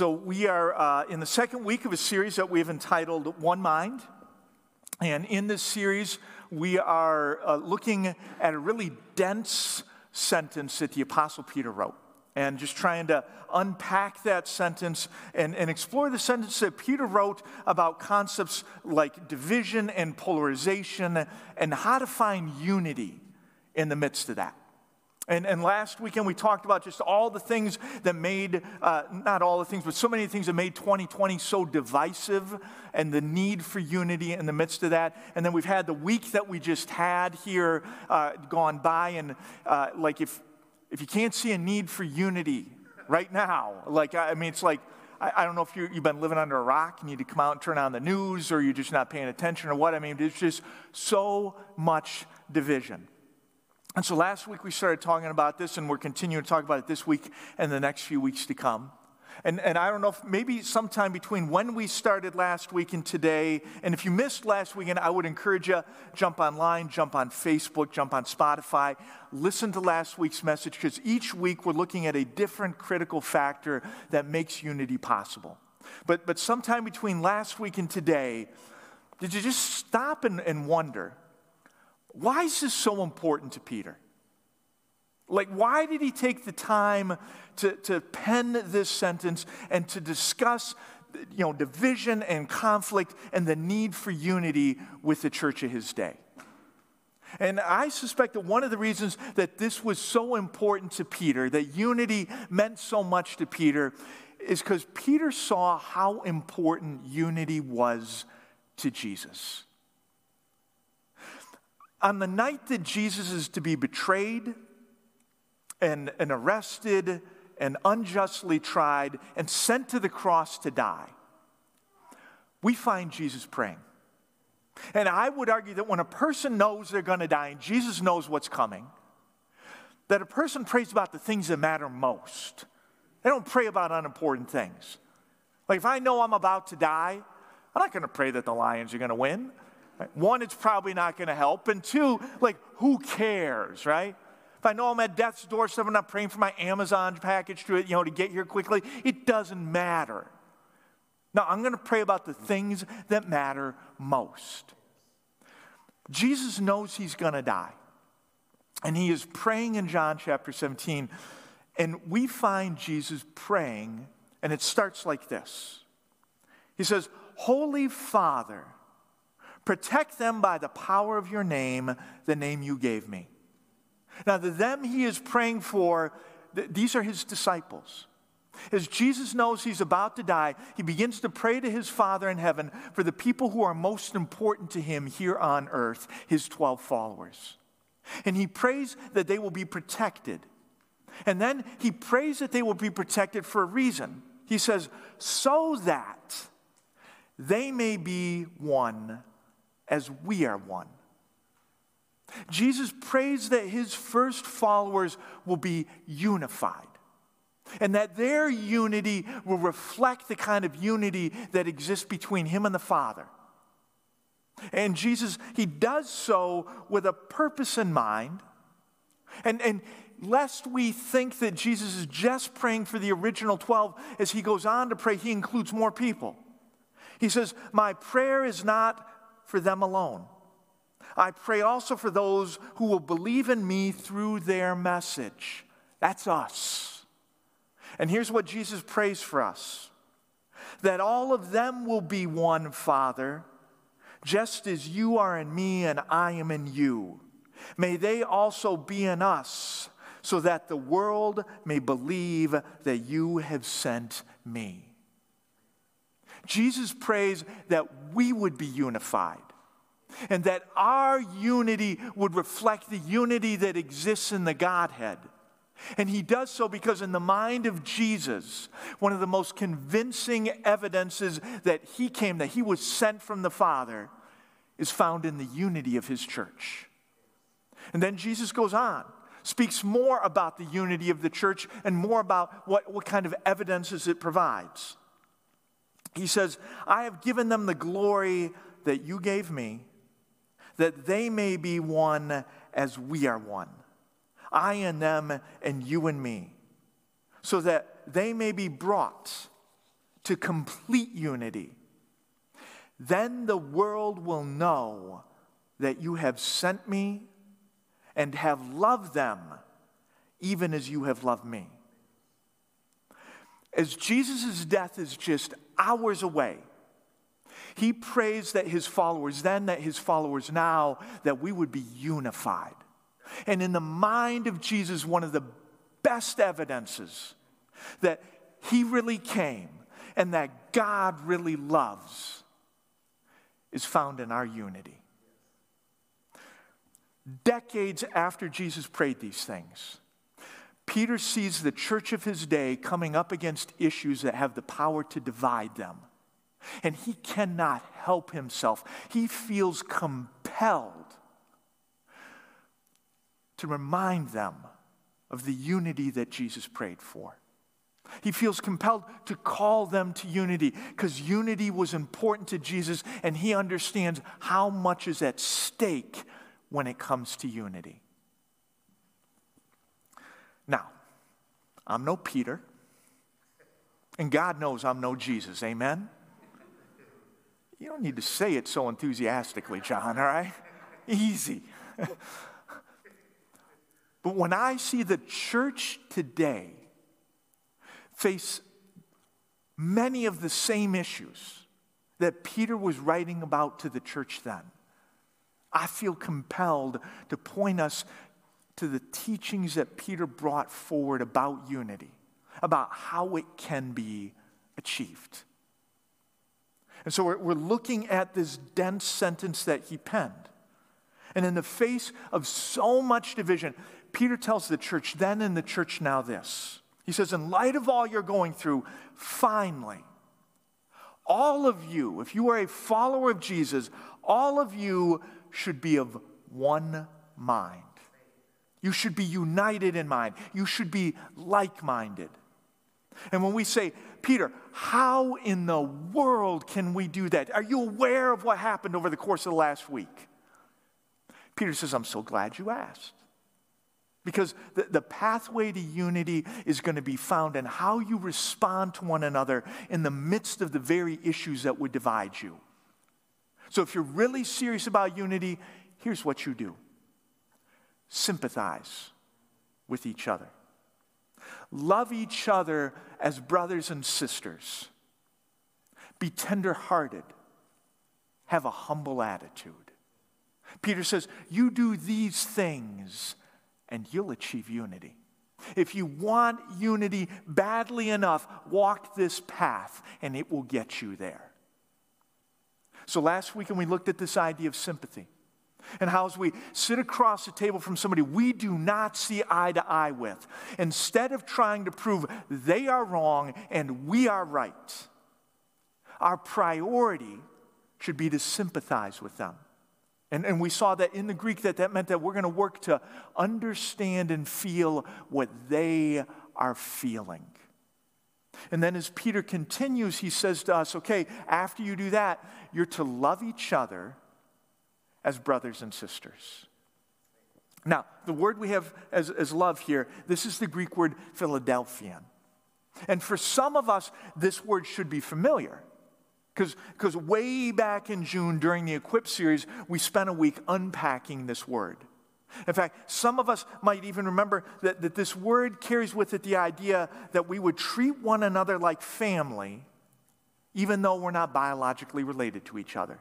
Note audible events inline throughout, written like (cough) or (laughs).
So, we are uh, in the second week of a series that we have entitled One Mind. And in this series, we are uh, looking at a really dense sentence that the Apostle Peter wrote. And just trying to unpack that sentence and, and explore the sentence that Peter wrote about concepts like division and polarization and how to find unity in the midst of that. And, and last weekend we talked about just all the things that made, uh, not all the things, but so many things that made 2020 so divisive and the need for unity in the midst of that. And then we've had the week that we just had here uh, gone by. And uh, like if, if you can't see a need for unity right now, like, I mean, it's like, I, don't know if you have been living under a rock, you need to come out and turn on the news, or you're just not paying attention, or what. I mean, there's just so much division. And so last week we started talking about this, and we're continuing to talk about it this week and the next few weeks to come. And, and I don't know if maybe sometime between when we started last week and today, and if you missed last weekend, I would encourage you jump online, jump on Facebook, jump on Spotify, listen to last week's message, because each week we're looking at a different critical factor that makes unity possible. But, but sometime between last week and today, did you just stop and, and wonder? Why is this so important to Peter? Like, why did he take the time to, to pen this sentence and to discuss you know, division and conflict and the need for unity with the church of his day? And I suspect that one of the reasons that this was so important to Peter, that unity meant so much to Peter, is because Peter saw how important unity was to Jesus. On the night that Jesus is to be betrayed and, and arrested and unjustly tried and sent to the cross to die, we find Jesus praying. And I would argue that when a person knows they're going to die and Jesus knows what's coming, that a person prays about the things that matter most. They don't pray about unimportant things. Like if I know I'm about to die, I'm not going to pray that the Lions are going to win. One, it's probably not going to help. And two, like, who cares, right? If I know I'm at death's doorstep, I'm not praying for my Amazon package to, you know, to get here quickly. It doesn't matter. Now, I'm going to pray about the things that matter most. Jesus knows he's going to die. And he is praying in John chapter 17. And we find Jesus praying, and it starts like this He says, Holy Father, Protect them by the power of your name, the name you gave me. Now, the them he is praying for, th- these are his disciples. As Jesus knows he's about to die, he begins to pray to his Father in heaven for the people who are most important to him here on earth, his 12 followers. And he prays that they will be protected. And then he prays that they will be protected for a reason. He says, so that they may be one as we are one. Jesus prays that his first followers will be unified and that their unity will reflect the kind of unity that exists between him and the Father. And Jesus, he does so with a purpose in mind. And, and lest we think that Jesus is just praying for the original 12, as he goes on to pray, he includes more people. He says, My prayer is not for them alone. I pray also for those who will believe in me through their message. That's us. And here's what Jesus prays for us that all of them will be one, Father, just as you are in me and I am in you. May they also be in us, so that the world may believe that you have sent me. Jesus prays that we would be unified and that our unity would reflect the unity that exists in the Godhead. And he does so because, in the mind of Jesus, one of the most convincing evidences that he came, that he was sent from the Father, is found in the unity of his church. And then Jesus goes on, speaks more about the unity of the church and more about what, what kind of evidences it provides. He says, I have given them the glory that you gave me, that they may be one as we are one. I and them, and you and me, so that they may be brought to complete unity. Then the world will know that you have sent me and have loved them even as you have loved me. As Jesus' death is just hours away, he prays that his followers, then that his followers now, that we would be unified. And in the mind of Jesus, one of the best evidences that he really came and that God really loves is found in our unity. Decades after Jesus prayed these things, Peter sees the church of his day coming up against issues that have the power to divide them. And he cannot help himself. He feels compelled to remind them of the unity that Jesus prayed for. He feels compelled to call them to unity because unity was important to Jesus and he understands how much is at stake when it comes to unity. Now, I'm no Peter, and God knows I'm no Jesus. Amen? You don't need to say it so enthusiastically, John, all right? Easy. (laughs) but when I see the church today face many of the same issues that Peter was writing about to the church then, I feel compelled to point us to the teachings that Peter brought forward about unity, about how it can be achieved. And so we're, we're looking at this dense sentence that he penned. And in the face of so much division, Peter tells the church then and the church now this. He says, In light of all you're going through, finally, all of you, if you are a follower of Jesus, all of you should be of one mind. You should be united in mind. You should be like minded. And when we say, Peter, how in the world can we do that? Are you aware of what happened over the course of the last week? Peter says, I'm so glad you asked. Because the, the pathway to unity is going to be found in how you respond to one another in the midst of the very issues that would divide you. So, if you're really serious about unity, here's what you do sympathize with each other, love each other as brothers and sisters, be tenderhearted, have a humble attitude. Peter says, You do these things and you'll achieve unity. If you want unity badly enough, walk this path and it will get you there. So last week, we looked at this idea of sympathy and how as we sit across the table from somebody we do not see eye to eye with, instead of trying to prove they are wrong and we are right, our priority should be to sympathize with them. And, and we saw that in the Greek that that meant that we're going to work to understand and feel what they are feeling. And then as Peter continues, he says to us, okay, after you do that, you're to love each other as brothers and sisters. Now, the word we have as, as love here, this is the Greek word Philadelphian. And for some of us, this word should be familiar. Because way back in June during the Equip series, we spent a week unpacking this word. In fact, some of us might even remember that, that this word carries with it the idea that we would treat one another like family, even though we're not biologically related to each other.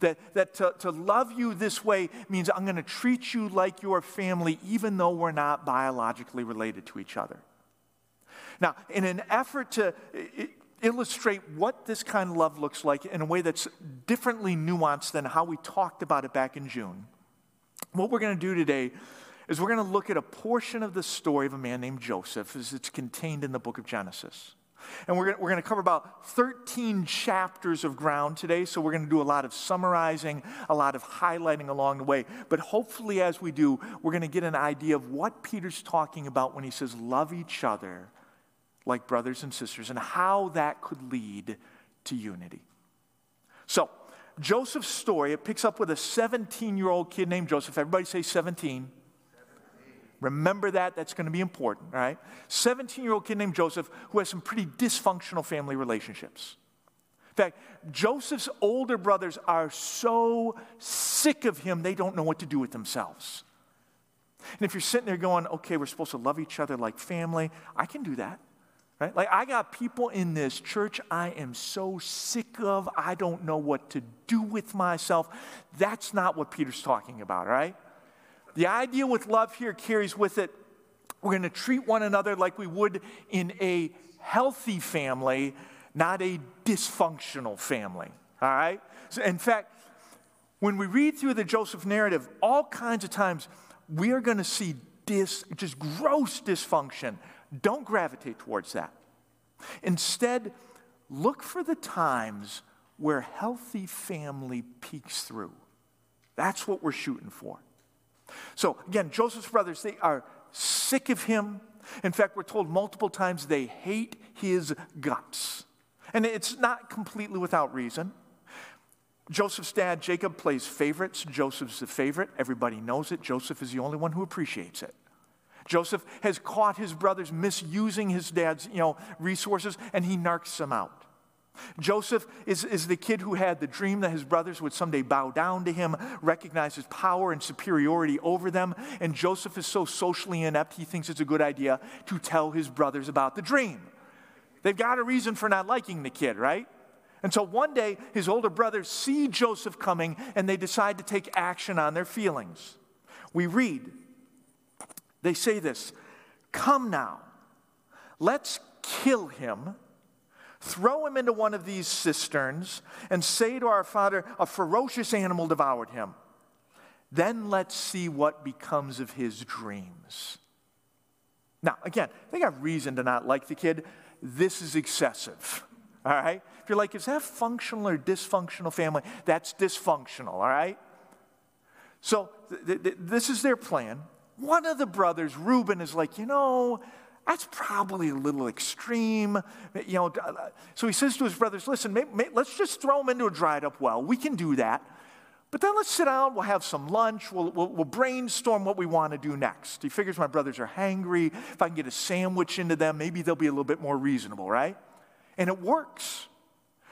That, that to, to love you this way means I'm going to treat you like your family, even though we're not biologically related to each other. Now, in an effort to illustrate what this kind of love looks like in a way that's differently nuanced than how we talked about it back in June. What we're going to do today is we're going to look at a portion of the story of a man named Joseph as it's contained in the book of Genesis. And we're going, we're to cover about 13 chapters of ground today, so we're going to do a lot of summarizing, a lot of highlighting along the way. But hopefully, as we do, we're going to get an idea of what Peter's talking about when he says, Love each other like brothers and sisters and how that could lead to unity. So, Joseph's story, it picks up with a 17 year old kid named Joseph. Everybody say 17. 17. Remember that, that's going to be important, right? 17 year old kid named Joseph who has some pretty dysfunctional family relationships. In fact, Joseph's older brothers are so sick of him, they don't know what to do with themselves. And if you're sitting there going, okay, we're supposed to love each other like family, I can do that. Right? Like, I got people in this church I am so sick of, I don't know what to do with myself. That's not what Peter's talking about, right? The idea with love here carries with it we're going to treat one another like we would in a healthy family, not a dysfunctional family, all right? So in fact, when we read through the Joseph narrative, all kinds of times we are going to see dis, just gross dysfunction don't gravitate towards that. Instead, look for the times where healthy family peeks through. That's what we're shooting for. So, again, Joseph's brothers, they are sick of him. In fact, we're told multiple times they hate his guts. And it's not completely without reason. Joseph's dad, Jacob, plays favorites. Joseph's the favorite. Everybody knows it. Joseph is the only one who appreciates it. Joseph has caught his brothers misusing his dad's you know, resources, and he narks them out. Joseph is, is the kid who had the dream that his brothers would someday bow down to him, recognize his power and superiority over them. And Joseph is so socially inept, he thinks it's a good idea to tell his brothers about the dream. They've got a reason for not liking the kid, right? And so one day, his older brothers see Joseph coming and they decide to take action on their feelings. We read they say this Come now, let's kill him, throw him into one of these cisterns, and say to our father, A ferocious animal devoured him. Then let's see what becomes of his dreams. Now, again, they got reason to not like the kid. This is excessive. All right? If you're like, is that functional or dysfunctional family? That's dysfunctional, all right? So, th- th- this is their plan. One of the brothers, Reuben, is like, you know, that's probably a little extreme. Eh, you know, uh, so he says to his brothers, listen, may, may, let's just throw him into a dried up well. We can do that. But then let's sit down, we'll have some lunch, we'll, we'll, we'll, brainstorm what we want to do next. He figures my brothers are hangry. If I can get a sandwich into them, maybe they'll be a little bit more reasonable, right? And it works.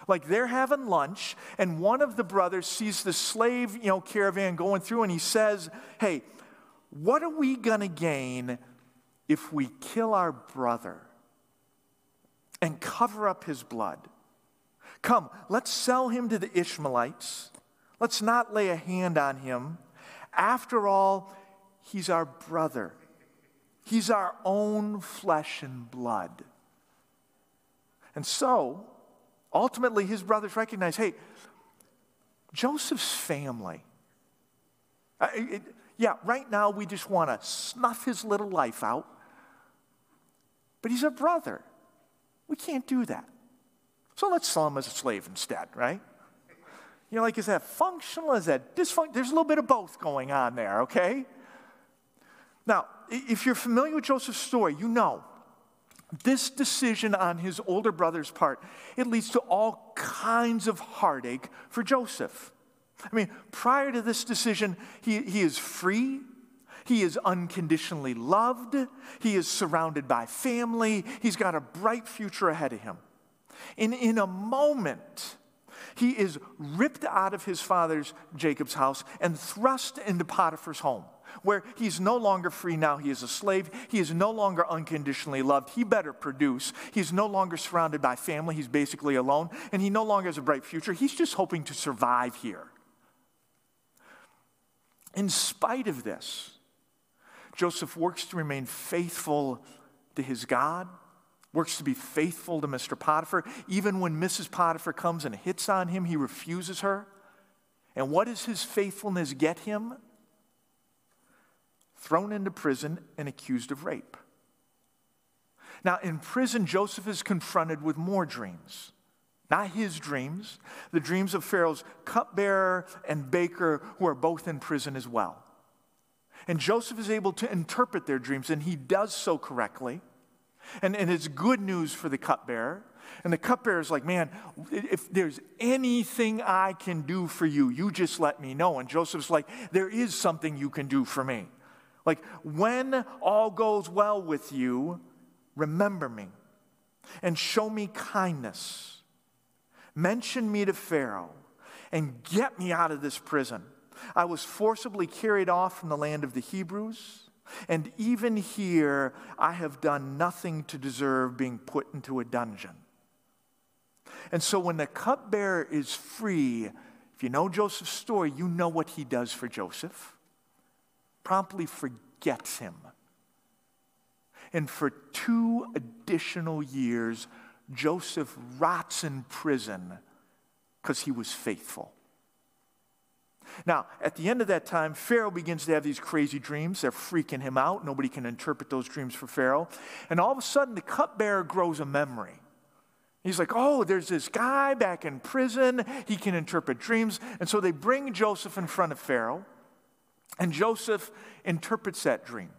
Like they're having lunch, and one of the brothers sees the slave, you know, caravan going through, and he says, Hey, what are we going to gain if we kill our brother and cover up his blood? Come, let's sell him to the Ishmaelites. Let's not lay a hand on him. After all, he's our brother. He's our own flesh and blood. And so, ultimately, his brothers recognize hey, Joseph's family. It, yeah, right now we just want to snuff his little life out. But he's a brother. We can't do that. So let's sell him as a slave instead, right? You know, like, is that functional? Is that dysfunctional? There's a little bit of both going on there, okay? Now, if you're familiar with Joseph's story, you know this decision on his older brother's part, it leads to all kinds of heartache for Joseph. I mean, prior to this decision, he, he is free. He is unconditionally loved. He is surrounded by family. He's got a bright future ahead of him. And in a moment, he is ripped out of his father's, Jacob's house, and thrust into Potiphar's home, where he's no longer free now. He is a slave. He is no longer unconditionally loved. He better produce. He's no longer surrounded by family. He's basically alone, and he no longer has a bright future. He's just hoping to survive here. In spite of this, Joseph works to remain faithful to his God, works to be faithful to Mr. Potiphar. Even when Mrs. Potiphar comes and hits on him, he refuses her. And what does his faithfulness get him? Thrown into prison and accused of rape. Now, in prison, Joseph is confronted with more dreams. Not his dreams, the dreams of Pharaoh's cupbearer and baker, who are both in prison as well. And Joseph is able to interpret their dreams, and he does so correctly. And, and it's good news for the cupbearer. And the cupbearer is like, man, if there's anything I can do for you, you just let me know. And Joseph's like, there is something you can do for me. Like, when all goes well with you, remember me and show me kindness. Mention me to Pharaoh and get me out of this prison. I was forcibly carried off from the land of the Hebrews, and even here I have done nothing to deserve being put into a dungeon. And so when the cupbearer is free, if you know Joseph's story, you know what he does for Joseph. Promptly forgets him. And for two additional years, Joseph rots in prison because he was faithful. Now, at the end of that time, Pharaoh begins to have these crazy dreams. They're freaking him out. Nobody can interpret those dreams for Pharaoh. And all of a sudden, the cupbearer grows a memory. He's like, oh, there's this guy back in prison. He can interpret dreams. And so they bring Joseph in front of Pharaoh, and Joseph interprets that dream.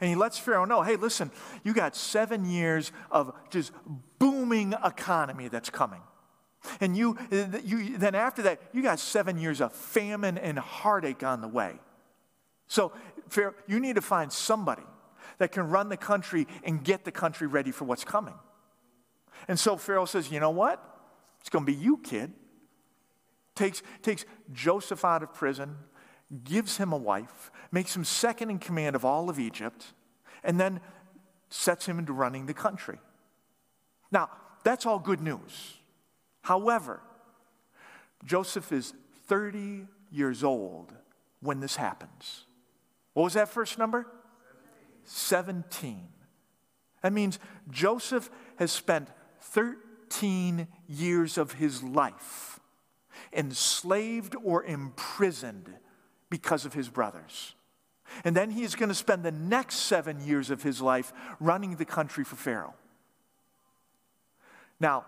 And he lets Pharaoh know hey, listen, you got seven years of just booming economy that's coming. And you, uh, you, then after that, you got seven years of famine and heartache on the way. So, Pharaoh, you need to find somebody that can run the country and get the country ready for what's coming. And so Pharaoh says, You know what? It's going to be you, kid. Takes, takes Joseph out of prison, gives him a wife, makes him second in command of all of Egypt, and then sets him into running the country. Now, that's all good news. However, Joseph is 30 years old when this happens. What was that first number? 17. That means Joseph has spent 13 years of his life enslaved or imprisoned because of his brothers. And then he is going to spend the next seven years of his life running the country for Pharaoh. Now,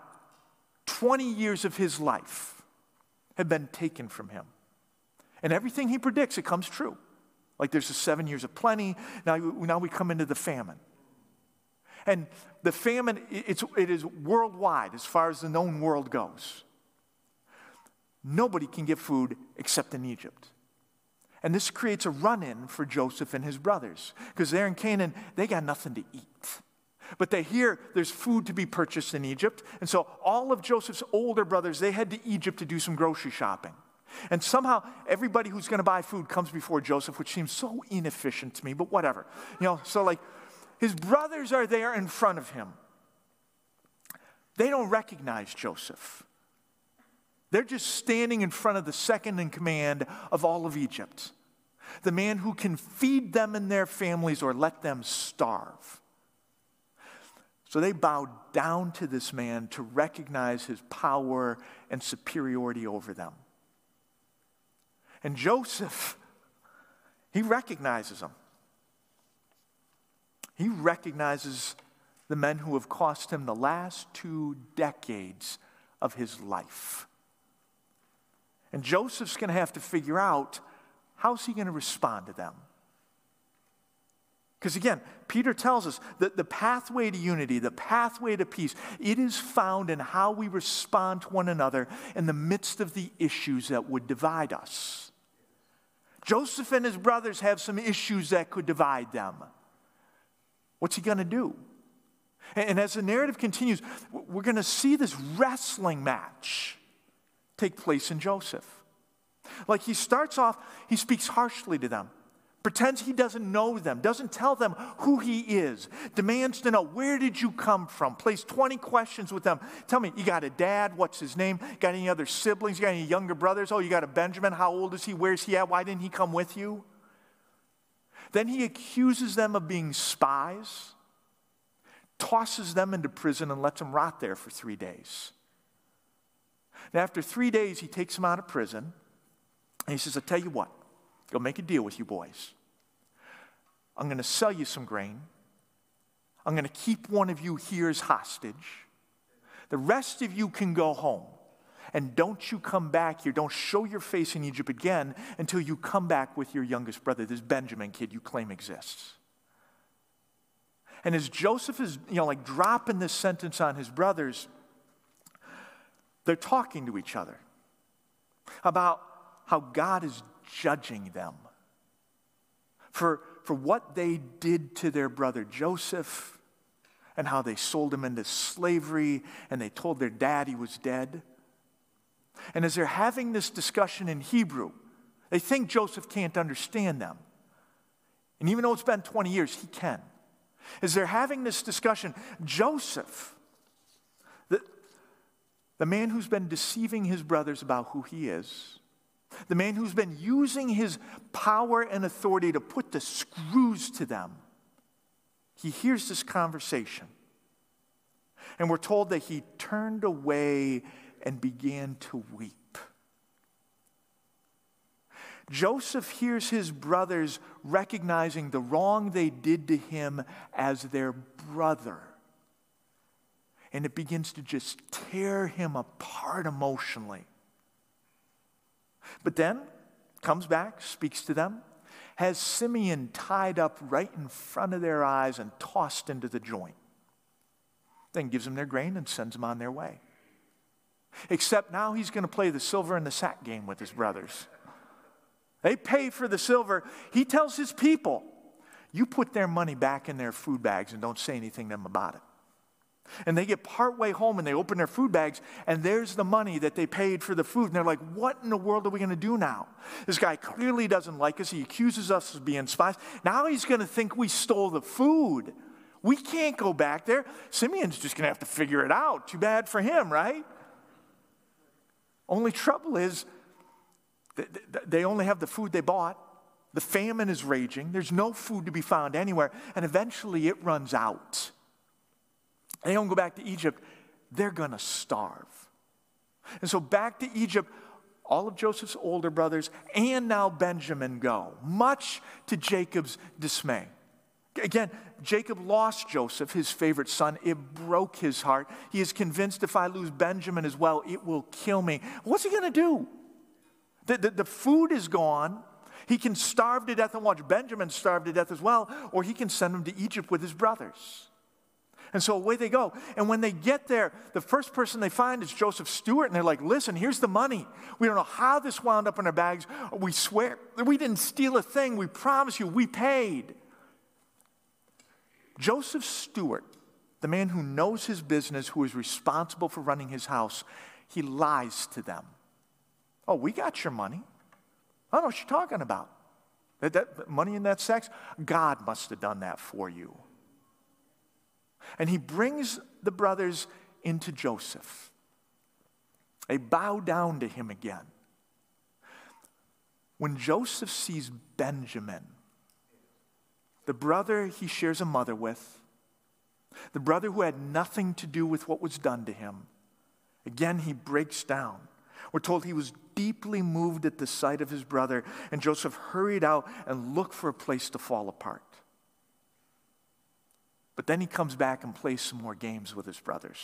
20 years of his life have been taken from him. And everything he predicts, it comes true. Like there's the seven years of plenty. Now, now we come into the famine. And the famine, it's, it is worldwide as far as the known world goes. Nobody can get food except in Egypt. And this creates a run in for Joseph and his brothers because they're in Canaan, they got nothing to eat. But they hear there's food to be purchased in Egypt. And so all of Joseph's older brothers, they head to Egypt to do some grocery shopping. And somehow everybody who's going to buy food comes before Joseph, which seems so inefficient to me, but whatever. You know, so like his brothers are there in front of him. They don't recognize Joseph. They're just standing in front of the second in command of all of Egypt, the man who can feed them and their families or let them starve. So they bowed down to this man to recognize his power and superiority over them. And Joseph, he recognizes them. He recognizes the men who have cost him the last two decades of his life. And Joseph's going to have to figure out how's he going to respond to them. Because again, Peter tells us that the pathway to unity, the pathway to peace, it is found in how we respond to one another in the midst of the issues that would divide us. Joseph and his brothers have some issues that could divide them. What's he going to do? And as the narrative continues, we're going to see this wrestling match take place in Joseph. Like he starts off, he speaks harshly to them pretends he doesn't know them, doesn't tell them who he is, demands to know where did you come from, plays 20 questions with them. Tell me, you got a dad? What's his name? Got any other siblings? You got any younger brothers? Oh, you got a Benjamin? How old is he? Where's he at? Why didn't he come with you? Then he accuses them of being spies, tosses them into prison, and lets them rot there for three days. And after three days, he takes them out of prison, and he says, I'll tell you what. Go make a deal with you boys. I'm going to sell you some grain. I'm going to keep one of you here as hostage. The rest of you can go home. And don't you come back here. Don't show your face in Egypt again until you come back with your youngest brother, this Benjamin kid you claim exists. And as Joseph is, you know, like dropping this sentence on his brothers, they're talking to each other about how God is judging them for, for what they did to their brother Joseph and how they sold him into slavery and they told their dad he was dead. And as they're having this discussion in Hebrew, they think Joseph can't understand them. And even though it's been 20 years, he can. As they're having this discussion, Joseph, the, the man who's been deceiving his brothers about who he is, the man who's been using his power and authority to put the screws to them, he hears this conversation. And we're told that he turned away and began to weep. Joseph hears his brothers recognizing the wrong they did to him as their brother. And it begins to just tear him apart emotionally. But then comes back, speaks to them, has Simeon tied up right in front of their eyes and tossed into the joint. Then gives them their grain and sends them on their way. Except now he's going to play the silver and the sack game with his brothers. They pay for the silver. He tells his people, you put their money back in their food bags and don't say anything to them about it. And they get partway home and they open their food bags, and there's the money that they paid for the food. And they're like, What in the world are we going to do now? This guy clearly doesn't like us. He accuses us of being spies. Now he's going to think we stole the food. We can't go back there. Simeon's just going to have to figure it out. Too bad for him, right? Only trouble is, they only have the food they bought. The famine is raging. There's no food to be found anywhere. And eventually it runs out. They don't go back to Egypt. They're going to starve. And so back to Egypt, all of Joseph's older brothers and now Benjamin go, much to Jacob's dismay. Again, Jacob lost Joseph, his favorite son. It broke his heart. He is convinced if I lose Benjamin as well, it will kill me. What's he going to do? The, the, the, food is gone. He can starve to death and watch Benjamin starve to death as well, or he can send him to Egypt with his brothers. And so away they go. And when they get there, the first person they find is Joseph steward, and they're like, listen, here's the money. We don't know how this wound up in our bags. We swear we didn't steal a thing. We promise you, we paid. Joseph steward, the man who knows his business, who is responsible for running his house, he lies to them. Oh, we got your money. I don't know what you're talking about. That, that money in that sex? God must have done that for you. And he brings the brothers into Joseph. They bow down to him again. When Joseph sees Benjamin, the brother he shares a mother with, the brother who had nothing to do with what was done to him, again he breaks down. We're told he was deeply moved at the sight of his brother, and Joseph hurried out and looked for a place to fall apart. But then he comes back and plays some more games with his brothers.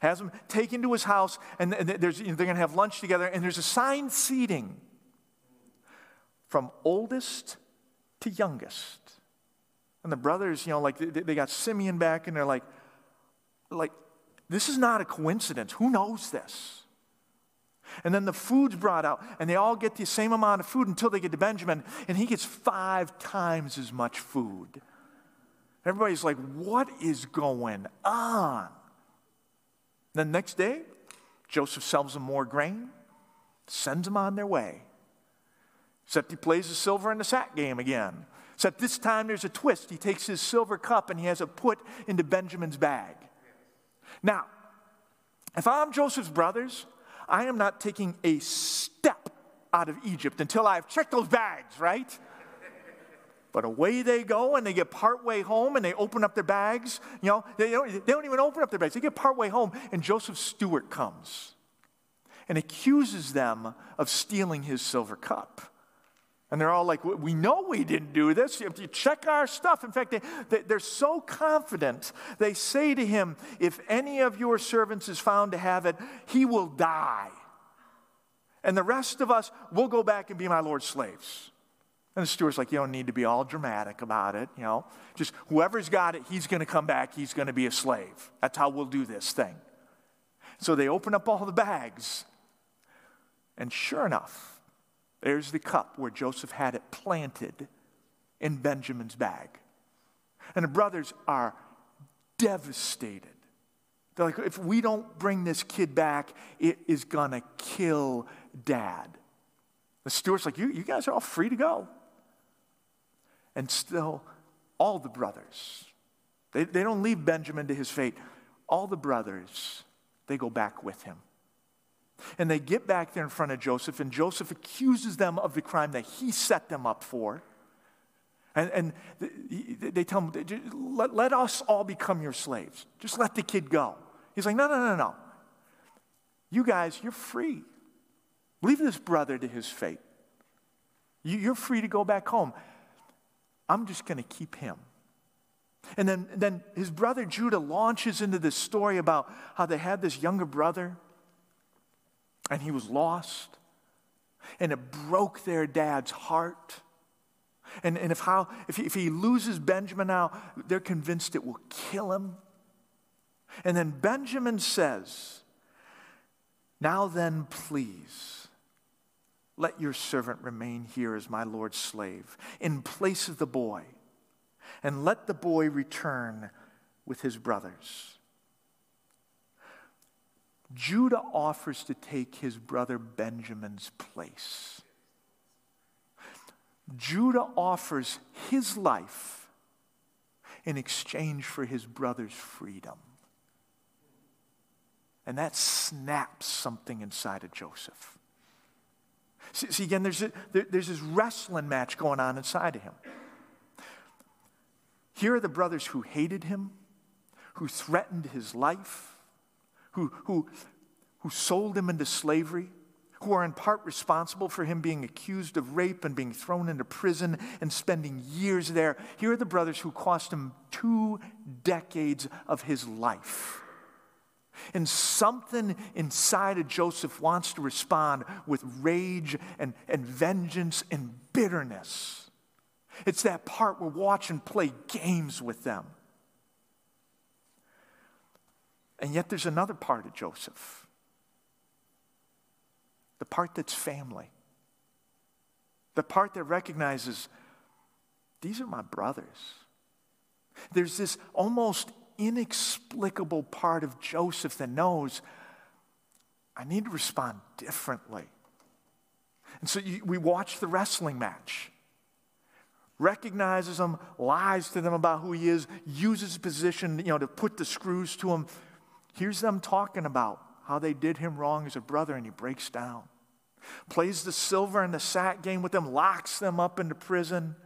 Has them taken to his house, and they're going to have lunch together, and there's a assigned seating from oldest to youngest. And the brothers, you know, like they got Simeon back, and they're like, like, this is not a coincidence. Who knows this? And then the food's brought out, and they all get the same amount of food until they get to Benjamin, and he gets five times as much food. Everybody's like, what is going on? The next day, Joseph sells them more grain, sends them on their way. Except he plays the silver and the sack game again. Except this time there's a twist. He takes his silver cup and he has it put into Benjamin's bag. Now, if I'm Joseph's brothers, I am not taking a step out of Egypt until I've checked those bags, right? But away they go, and they get partway home, and they open up their bags. You know, they don't, they don't even open up their bags. They get partway home, and Joseph steward comes and accuses them of stealing his silver cup. And they're all like, We know we didn't do this. You check our stuff. In fact, they, they, they're so confident, they say to him, If any of your servants is found to have it, he will die. And the rest of us will go back and be my Lord's slaves. And the steward's like, you don't need to be all dramatic about it, you know. Just whoever's got it, he's going to come back, he's going to be a slave. That's how we'll do this thing. So they open up all the bags. And sure enough, there's the cup where Joseph had it planted in Benjamin's bag. And the brothers are devastated. They're like, if we don't bring this kid back, it is going to kill dad. The steward's like, you, you guys are all free to go. And still, all the brothers, they, they don't leave Benjamin to his fate. All the brothers, they go back with him. And they get back there in front of Joseph, and Joseph accuses them of the crime that he set them up for. And, and they tell him, let, let us all become your slaves. Just let the kid go. He's like, no, no, no, no. You guys, you're free. Leave this brother to his fate. You're free to go back home. I'm just going to keep him. And then, then his brother Judah launches into this story about how they had this younger brother and he was lost. And it broke their dad's heart. And, and if, how, if, he, if he loses Benjamin now, they're convinced it will kill him. And then Benjamin says, Now then, please, let your servant remain here as my Lord's slave in place of the boy, and let the boy return with his brothers. Judah offers to take his brother Benjamin's place. Judah offers his life in exchange for his brother's freedom. And that snaps something inside of Joseph. See, see again, there's, a, there, there's this wrestling match going on inside of him. Here are the brothers who hated him, who threatened his life, who, who, who sold him into slavery, who are in part responsible for him being accused of rape and being thrown into prison and spending years there. Here are the brothers who cost him two decades of his life. And something inside of Joseph wants to respond with rage and, and vengeance and bitterness. It's that part where watch and play games with them. And yet there's another part of Joseph the part that's family, the part that recognizes these are my brothers. There's this almost inexplicable part of Joseph that knows I need to respond differently. And so you, we watch the wrestling match. Recognizes them, lies to them about who he is, uses position you know, to put the screws to him. Here's them talking about how they did him wrong as a brother, and he breaks down. Plays the silver and the sack game with them, locks them up into prison.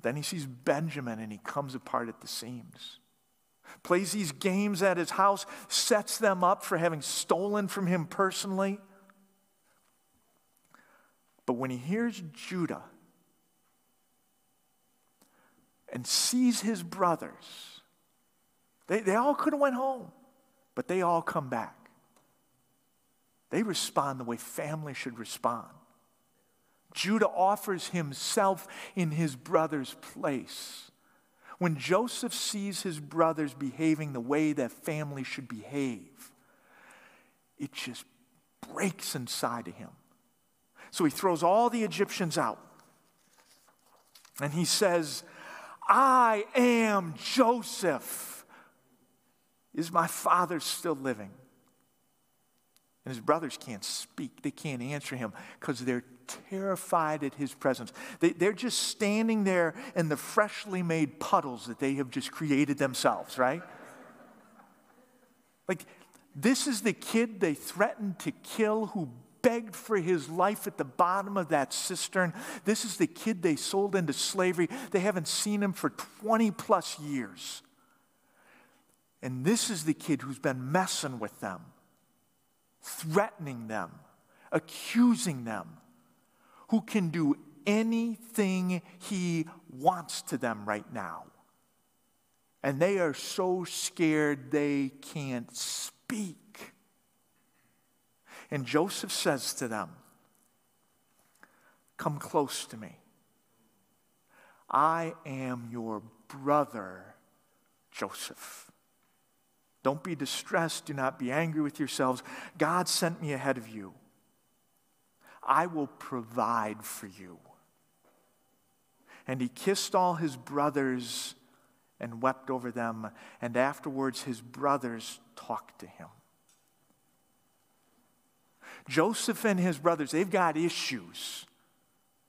But then he sees Benjamin and he comes apart at the seams. Plays these games at his house, sets them up for having stolen from him personally. But when he hears Judah and sees his brothers, they, they all could have went home, but they all come back. They respond the way family should respond. Judah offers himself in his brother's place. When Joseph sees his brothers behaving the way that family should behave, it just breaks inside of him. So he throws all the Egyptians out. And he says, I am Joseph. Is my father still living? And his brothers can't speak, they can't answer him because they're terrified at his presence. They, they're just standing there in the freshly made puddles that they have just created themselves, right? Like, this is the kid they threatened to kill who begged for his life at the bottom of that cistern. This is the kid they sold into slavery. They haven't seen him for 20 plus years. And this is the kid who's been messing with them threatening them, accusing them, who can do anything he wants to them right now. And they are so scared they can't speak. And Joseph says to them, Come close to me. I am your brother, Joseph. Don't be distressed. Do not be angry with yourselves. God sent me ahead of you. I will provide for you. And he kissed all his brothers and wept over them. And afterwards, his brothers talked to him. Joseph and his brothers, they've got issues,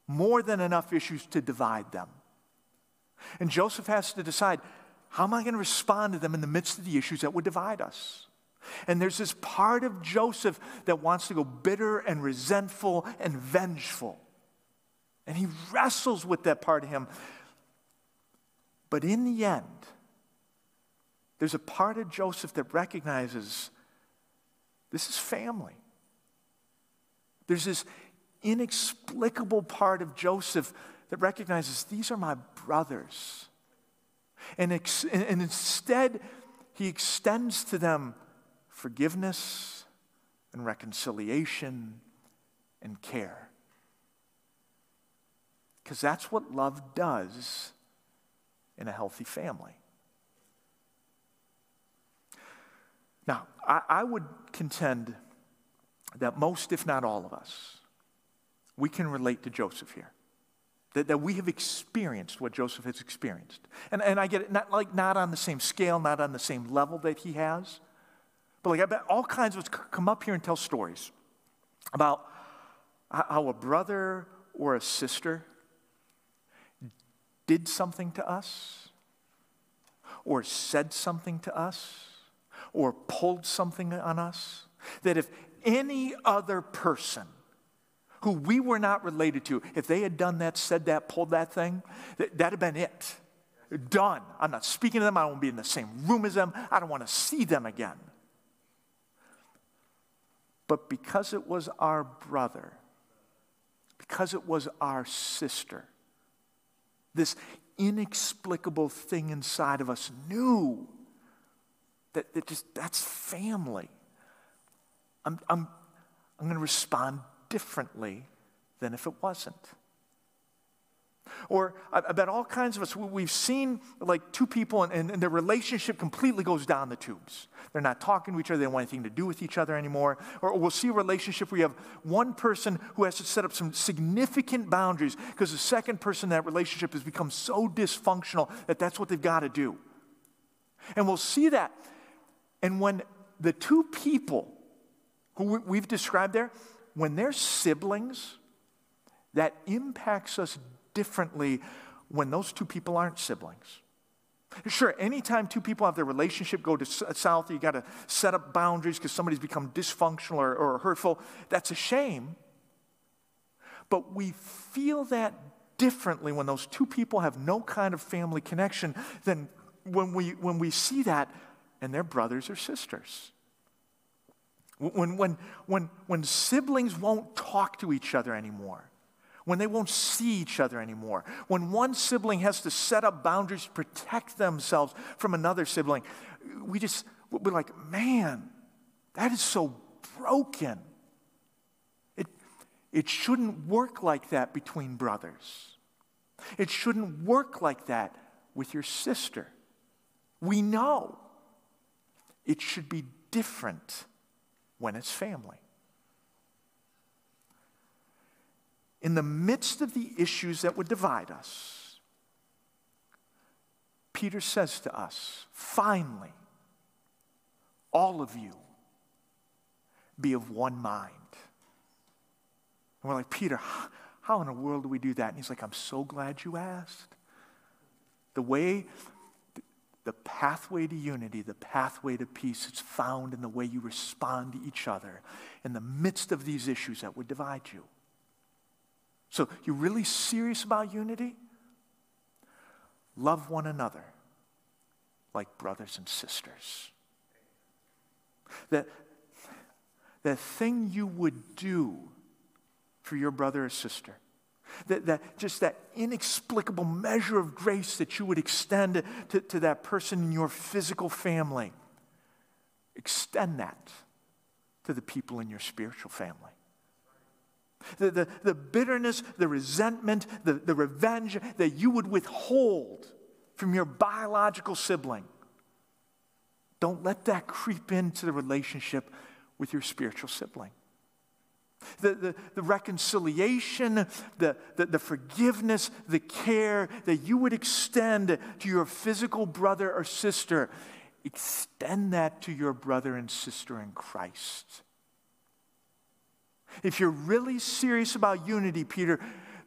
more than enough issues to divide them. And Joseph has to decide how am I going to respond to them in the midst of the issues that would divide us? And there's this part of Joseph that wants to go bitter and resentful and vengeful. And he wrestles with that part of him. But in the end, there's a part of Joseph that recognizes this is family. There's this inexplicable part of Joseph that recognizes these are my brothers. And, ex- and instead, he extends to them forgiveness and reconciliation and care. Because that's what love does in a healthy family. Now, I, I, would contend that most, if not all of us, we can relate to Joseph here. That, that we have experienced what Joseph has experienced. And, and I get it, not, like not on the same scale, not on the same level that he has. But like I bet all kinds of us come up here and tell stories about how a brother or a sister did something to us, or said something to us, or pulled something on us, that if any other person who we were not related to, if they had done that, said that, pulled that thing, that, that'd have been it. Done. I'm not speaking to them. I to be in the same room as them. I don't want to see them again. But because it was our brother, because it was our sister, this inexplicable thing inside of us knew that, that just that's family. I'm, I'm, I'm going to respond differently than if it wasn't. Or bet all kinds of us, we've seen like two people and, and, their relationship completely goes down the tubes. They're not talking to each other, they don't want anything to do with each other anymore. Or we'll see a relationship where you have one person who has to set up some significant boundaries because the second person in that relationship has become so dysfunctional that that's what they've got to do. And we'll see that. And when the two people who we've described there, when they're siblings, that impacts us differently when those two people aren't siblings. Sure, anytime two people have their relationship go to uh, south, you got to set up boundaries because somebody's become dysfunctional or, or hurtful. That's a shame. But we feel that differently when those two people have no kind of family connection than when we, when we see that and they're brothers or sisters. When, when, when, when siblings won't talk to each other anymore, when they won't see each other anymore, when one sibling has to set up boundaries to protect themselves from another sibling, we just, we're like, man, that is so broken. It, it shouldn't work like that between brothers. It shouldn't work like that with your sister. We know it should be different when it's family. In the midst of the issues that would divide us, Peter says to us, finally, all of you be of one mind. And we're like, Peter, how in the world do we do that? And he's like, I'm so glad you asked. The way, the pathway to unity, the pathway to peace, it's found in the way you respond to each other in the midst of these issues that would divide you. So, you really serious about unity? Love one another like brothers and sisters. That, that thing you would do for your brother or sister, that, that just that inexplicable measure of grace that you would extend to, to that person in your physical family, extend that to the people in your spiritual family. The, the, the bitterness, the resentment, the, the revenge that you would withhold from your biological sibling. Don't let that creep into the relationship with your spiritual sibling. The, the, the reconciliation, the, the, the forgiveness, the care that you would extend to your physical brother or sister, extend that to your brother and sister in Christ. If you're really serious about unity, Peter,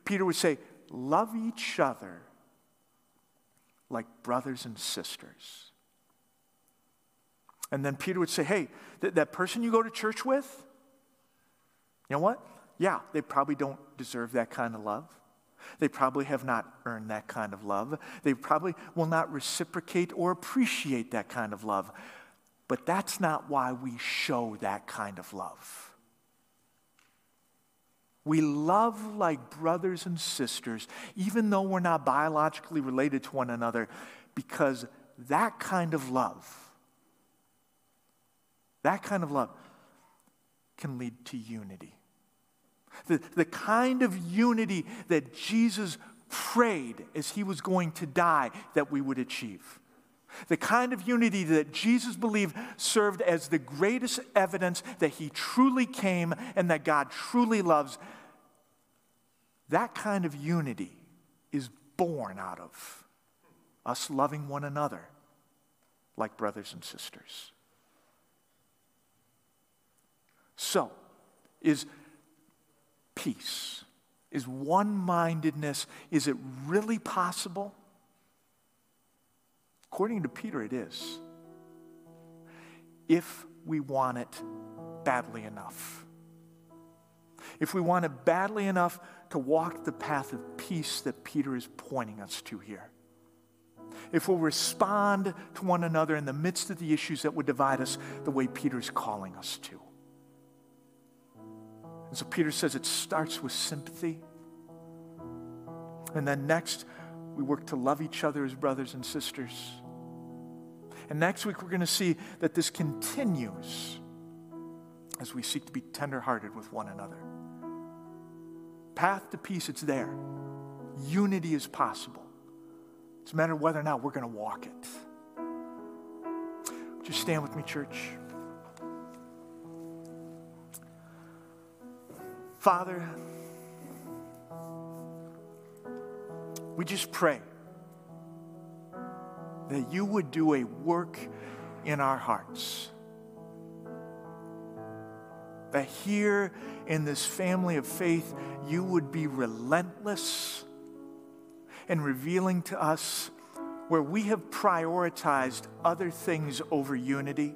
Peter would say, love each other like brothers and sisters. And then Peter would say, hey, th- that person you go to church with, you know what? Yeah, they probably don't deserve that kind of love. They probably have not earned that kind of love. They probably will not reciprocate or appreciate that kind of love. But that's not why we show that kind of love. We love like brothers and sisters, even though we're not biologically related to one another, because that kind of love, that kind of love can lead to unity. The, the kind of unity that Jesus prayed as he was going to die that we would achieve. The kind of unity that Jesus believed served as the greatest evidence that he truly came and that God truly loves. That kind of unity is born out of us loving one another like brothers and sisters. So, is peace? Is one mindedness, is it really possible? According to Peter, it is. If we want it badly enough. If we want it badly enough to walk the path of peace that Peter is pointing us to here. If we'll respond to one another in the midst of the issues that would divide us the way Peter is calling us to. And so Peter says it starts with sympathy. And then next, we work to love each other as brothers and sisters. And next week, we're going to see that this continues as we seek to be tenderhearted with one another. Path to peace, it's there. Unity is possible. It's a matter of whether or not we're going to walk it. Just stand with me, church. Father, we just pray that you would do a work in our hearts. That here in this family of faith, you would be relentless in revealing to us where we have prioritized other things over unity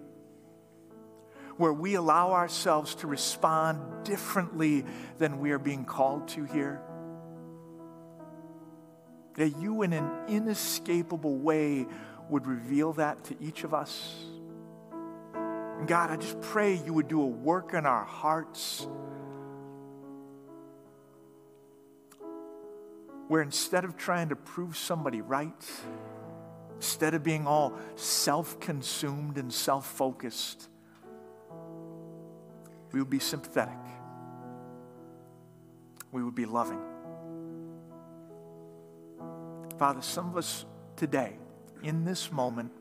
where we allow ourselves to respond differently than we are being called to here. That you, in an inescapable way, would reveal that to each of us. And God, I just pray you would do a work in our hearts where instead of trying to prove somebody right, instead of being all self consumed and self focused, we would be sympathetic. We would be loving. Father, some of us today, in this moment,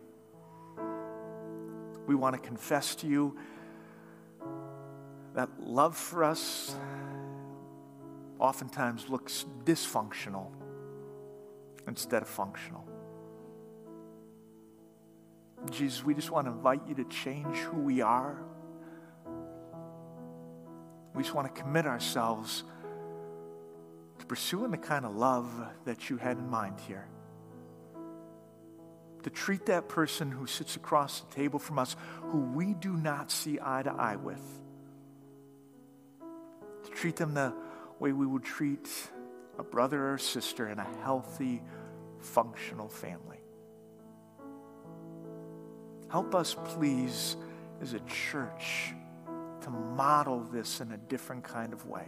we want to confess to you that love for us oftentimes looks dysfunctional instead of functional. Jesus, we just want to invite you to change who we are we just want to commit ourselves pursuing the kind of love that you had in mind here. To treat that person who sits across the table from us, who we do not see eye to eye with, to treat them the way we would treat a brother or sister in a healthy, functional family. Help us, please, as a church to model this in a different kind of way.